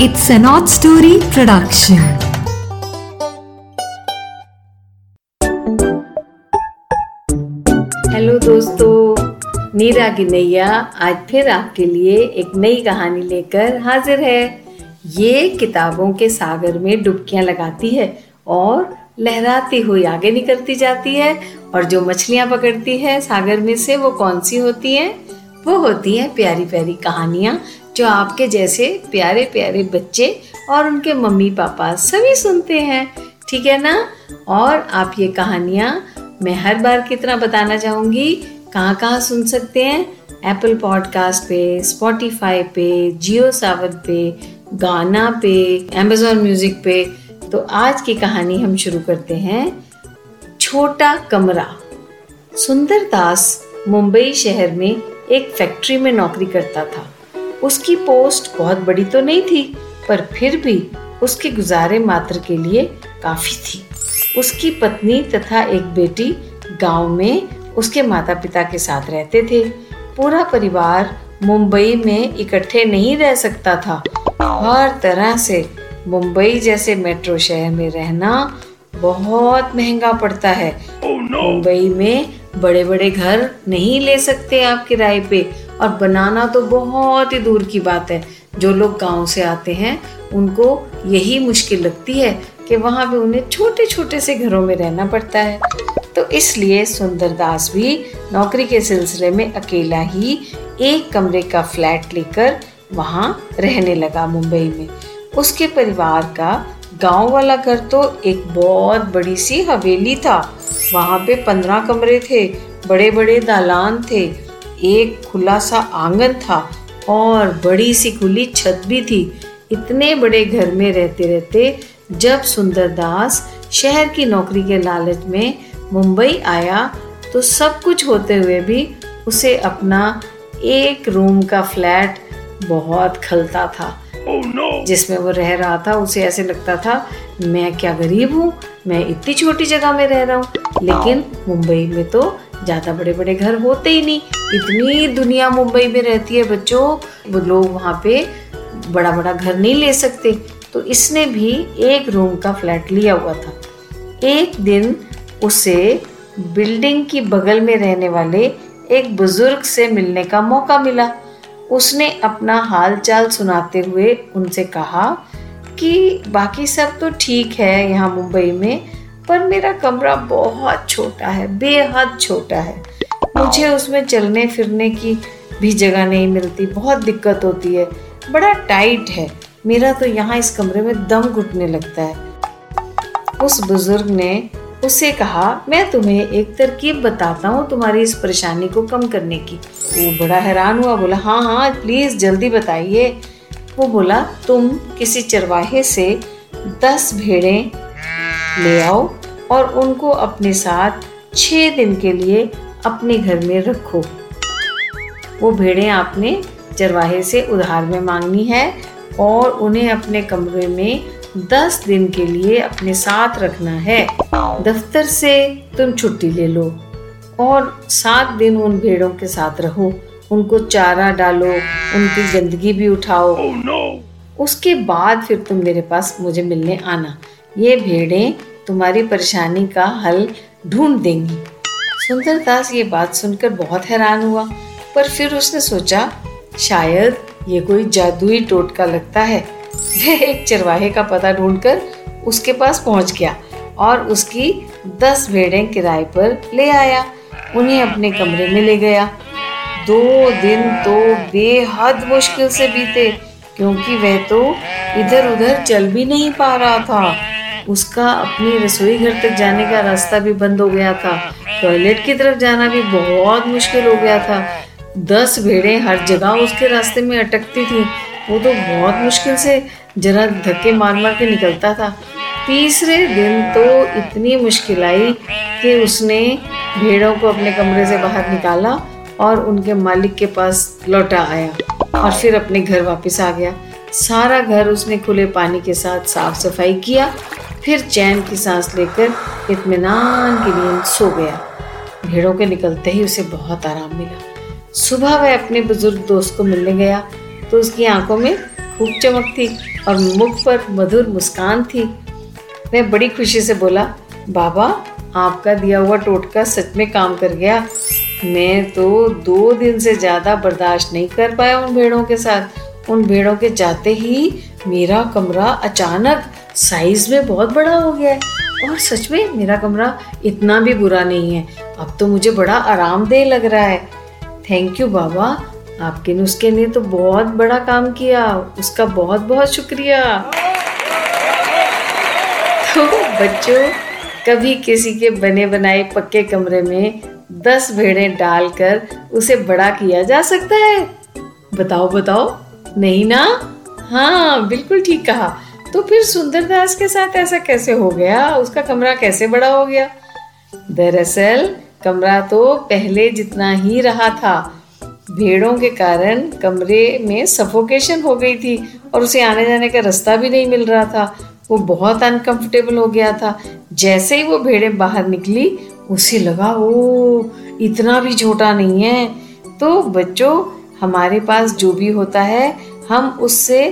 It's an odd story production. Hello दोस्तों, नीरा की नैया आज फिर आपके लिए एक नई कहानी लेकर हाजिर है। ये किताबों के सागर में डुबकियाँ लगाती है और लहराती हुई आगे निकलती जाती है। और जो मछलियाँ पकड़ती है सागर में से वो कौन सी होती हैं? वो होती हैं प्यारी प्यारी कहानियाँ, जो आपके जैसे प्यारे प्यारे बच्चे और उनके मम्मी पापा सभी सुनते हैं, ठीक है ना? और आप ये कहानियाँ मैं हर बार कितना बताना चाहूँगी कहाँ कहाँ सुन सकते हैं? एप्पल पॉडकास्ट पे स्पॉटिफाई पे जियो सावन पे गाना पे अमेजोन म्यूज़िक पे। तो आज की कहानी हम शुरू करते हैं, छोटा कमरा, सुंदर दास, मुंबई शहर में एक फैक्ट्री में नौकरी करता था। उसकी पोस्ट बहुत बड़ी तो नहीं थी पर फिर भी उसके गुजारे मात्र के लिए काफ़ी थी। उसकी पत्नी तथा एक बेटी गाँव में उसके माता पिता के साथ रहते थे। पूरा परिवार मुंबई में इकट्ठे नहीं रह सकता था। हर तरह से मुंबई जैसे मेट्रो शहर में रहना बहुत महँगा पड़ता है। Oh, no. मुंबई में बड़े बड़े घर नहीं ले सकते आप किराए पे। और बनाना तो बहुत ही दूर की बात है। जो लोग गाँव से आते हैं, उनको यही मुश्किल लगती है कि वहाँ भी उन्हें छोटे छोटे से घरों में रहना पड़ता है। तो इसलिए सुंदरदास भी नौकरी के सिलसिले में अकेला ही एक कमरे का फ्लैट लेकर वहाँ रहने लगा मुंबई में। उसके परिवार का गाँव वाला घर तो एक बहुत बड़ी सी हवेली था। वहाँ पे पंद्रह कमरे थे बड़े बड़े दालान थे एक खुला सा आँगन था और बड़ी सी खुली छत भी थी। इतने बड़े घर में रहते रहते जब सुंदरदास शहर की नौकरी के लालच में मुंबई आया तो सब कुछ होते हुए भी उसे अपना एक रूम का फ्लैट बहुत खलता था oh, no. जिसमें वो रह रहा था। उसे ऐसे लगता था मैं क्या गरीब हूँ? मैं इतनी छोटी जगह में रह रहा हूँ। लेकिन मुंबई में तो ज़्यादा बड़े बड़े घर होते ही नहीं। इतनी दुनिया मुंबई में रहती है बच्चों वो लोग वहाँ पे बड़ा बड़ा घर नहीं ले सकते। तो इसने भी एक रूम का फ्लैट लिया हुआ था। एक दिन उसे बिल्डिंग की बगल में रहने वाले एक बुज़ुर्ग से मिलने का मौका मिला। उसने अपना हाल चाल सुनाते हुए उनसे कहा कि बाकी सब तो ठीक है यहाँ मुंबई में, पर मेरा कमरा बहुत छोटा है, बेहद छोटा है। मुझे उसमें चलने फिरने की भी जगह नहीं मिलती, बहुत दिक्कत होती है, बड़ा टाइट है। मेरा तो यहाँ इस कमरे में दम घुटने लगता है। उस बुज़ुर्ग ने उससे कहा, मैं तुम्हें एक तरकीब बताता हूँ तुम्हारी इस परेशानी को कम करने की। वो बड़ा हैरान हुआ, बोला हाँ हाँ प्लीज़ जल्दी बताइए। वो बोला, तुम किसी चरवाहे से दस भेड़ें ले आओ और उनको अपने साथ छः दिन के लिए अपने घर में रखो। वो भेड़ें आपने चरवाहे से उधार में मांगनी है और उन्हें अपने कमरे में दस दिन के लिए अपने साथ रखना है। दफ्तर से तुम छुट्टी ले लो और सात दिन उन भेड़ों के साथ रहो। उनको चारा डालो उनकी गंदगी भी उठाओ। Oh, no. उसके बाद फिर तुम मेरे पास मुझे मिलने आना। ये भेड़ें तुम्हारी परेशानी का हल ढूंढ देंगी। सुंदरदास ये बात सुनकर बहुत हैरान हुआ पर फिर उसने सोचा शायद ये कोई जादुई टोटका लगता है। वह एक चरवाहे का पता ढूंढकर उसके पास पहुँच गया और उसकी दस भेड़ें किराए पर ले आया। उन्हें अपने कमरे में ले गया। दो दिन तो बेहद मुश्किल से बीते, क्योंकि वह तो इधर उधर चल भी नहीं पा रहा था। उसका अपनी रसोई घर तक जाने का रास्ता भी बंद हो गया था। टॉयलेट की तरफ़ जाना भी बहुत मुश्किल हो गया था। दस भेड़ें हर जगह उसके रास्ते में अटकती थी। वो तो बहुत मुश्किल से जरा धक्के मार मार के निकलता था। तीसरे दिन तो इतनी मुश्किल आई कि उसने भेड़ों को अपने कमरे से बाहर निकाला और उनके मालिक के पास लौटा आया और फिर अपने घर वापस आ गया। सारा घर उसने खुले पानी के साथ साफ़ सफ़ाई किया, फिर चैन की सांस लेकर इतमान की नींद सो गया। भेड़ों के निकलते ही उसे बहुत आराम मिला। सुबह वह अपने बुज़ुर्ग दोस्त को मिलने गया तो उसकी आँखों में खूब चमक थी और मुख पर मधुर मुस्कान थी। वह बड़ी खुशी से बोला, बाबा, आपका दिया हुआ टोटका सच में काम कर गया। मैं तो दो दिन से ज़्यादा बर्दाश्त नहीं कर पाया उन भेड़ों के साथ। उन भेड़ों के जाते ही मेरा कमरा अचानक साइज़ में बहुत बड़ा हो गया है। और सच में, मेरा कमरा इतना भी बुरा नहीं है। अब तो मुझे बड़ा आरामदेह लग रहा है। थैंक यू बाबा। आपके नुस्खे ने तो बहुत बड़ा काम किया। उसका बहुत बहुत शुक्रिया। तो बच्चों, कभी किसी के बने बनाए पक्के कमरे में दस भेड़े डालकर उसे बड़ा किया जा सकता है। बताओ बताओ। नहीं ना? हाँ बिल्कुल ठीक कहा। तो फिर सुंदरदास के साथ ऐसा कैसे हो गया? उसका कमरा कैसे बड़ा हो गया? दरअसल, कमरा तो पहले जितना ही रहा था। भेड़ों के कारण कमरे में सफोकेशन हो गई थी और उसे आने जाने का रास्ता भी नहीं मिल रहा था। वो बहुत अनकंफर्टेबल हो गया था। जैसे ही वो भेड़ें बाहर निकली उसे लगा ओ इतना भी छोटा नहीं है। तो बच्चों, हमारे पास जो भी होता है, हम उससे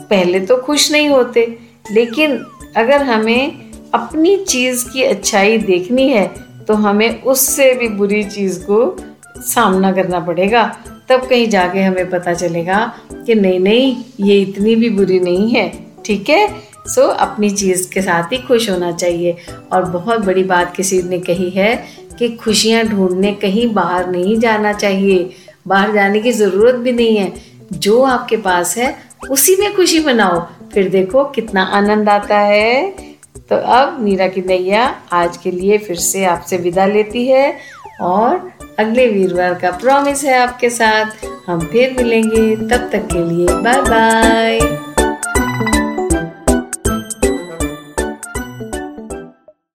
पहले तो खुश नहीं होते। लेकिन अगर हमें अपनी चीज़ की अच्छाई देखनी है तो हमें उससे भी बुरी चीज़ को सामना करना पड़ेगा। तब कहीं जाके हमें पता चलेगा कि नहीं नहीं, ये इतनी भी बुरी नहीं है, ठीक है? सो अपनी चीज़ के साथ ही खुश होना चाहिए। और बहुत बड़ी बात किसी ने कही है कि खुशियाँ ढूँढने कहीं बाहर नहीं जाना चाहिए। बाहर जाने की ज़रूरत भी नहीं है। जो आपके पास है, उसी में खुशी मनाओ। फिर देखो कितना आनंद आता है। तो अब मीरा की नैया आज के लिए फिर से आपसे विदा लेती है। और अगले वीरवार का प्रॉमिस है आपके साथ। हम फिर मिलेंगे। तब तक के लिए बाय बाय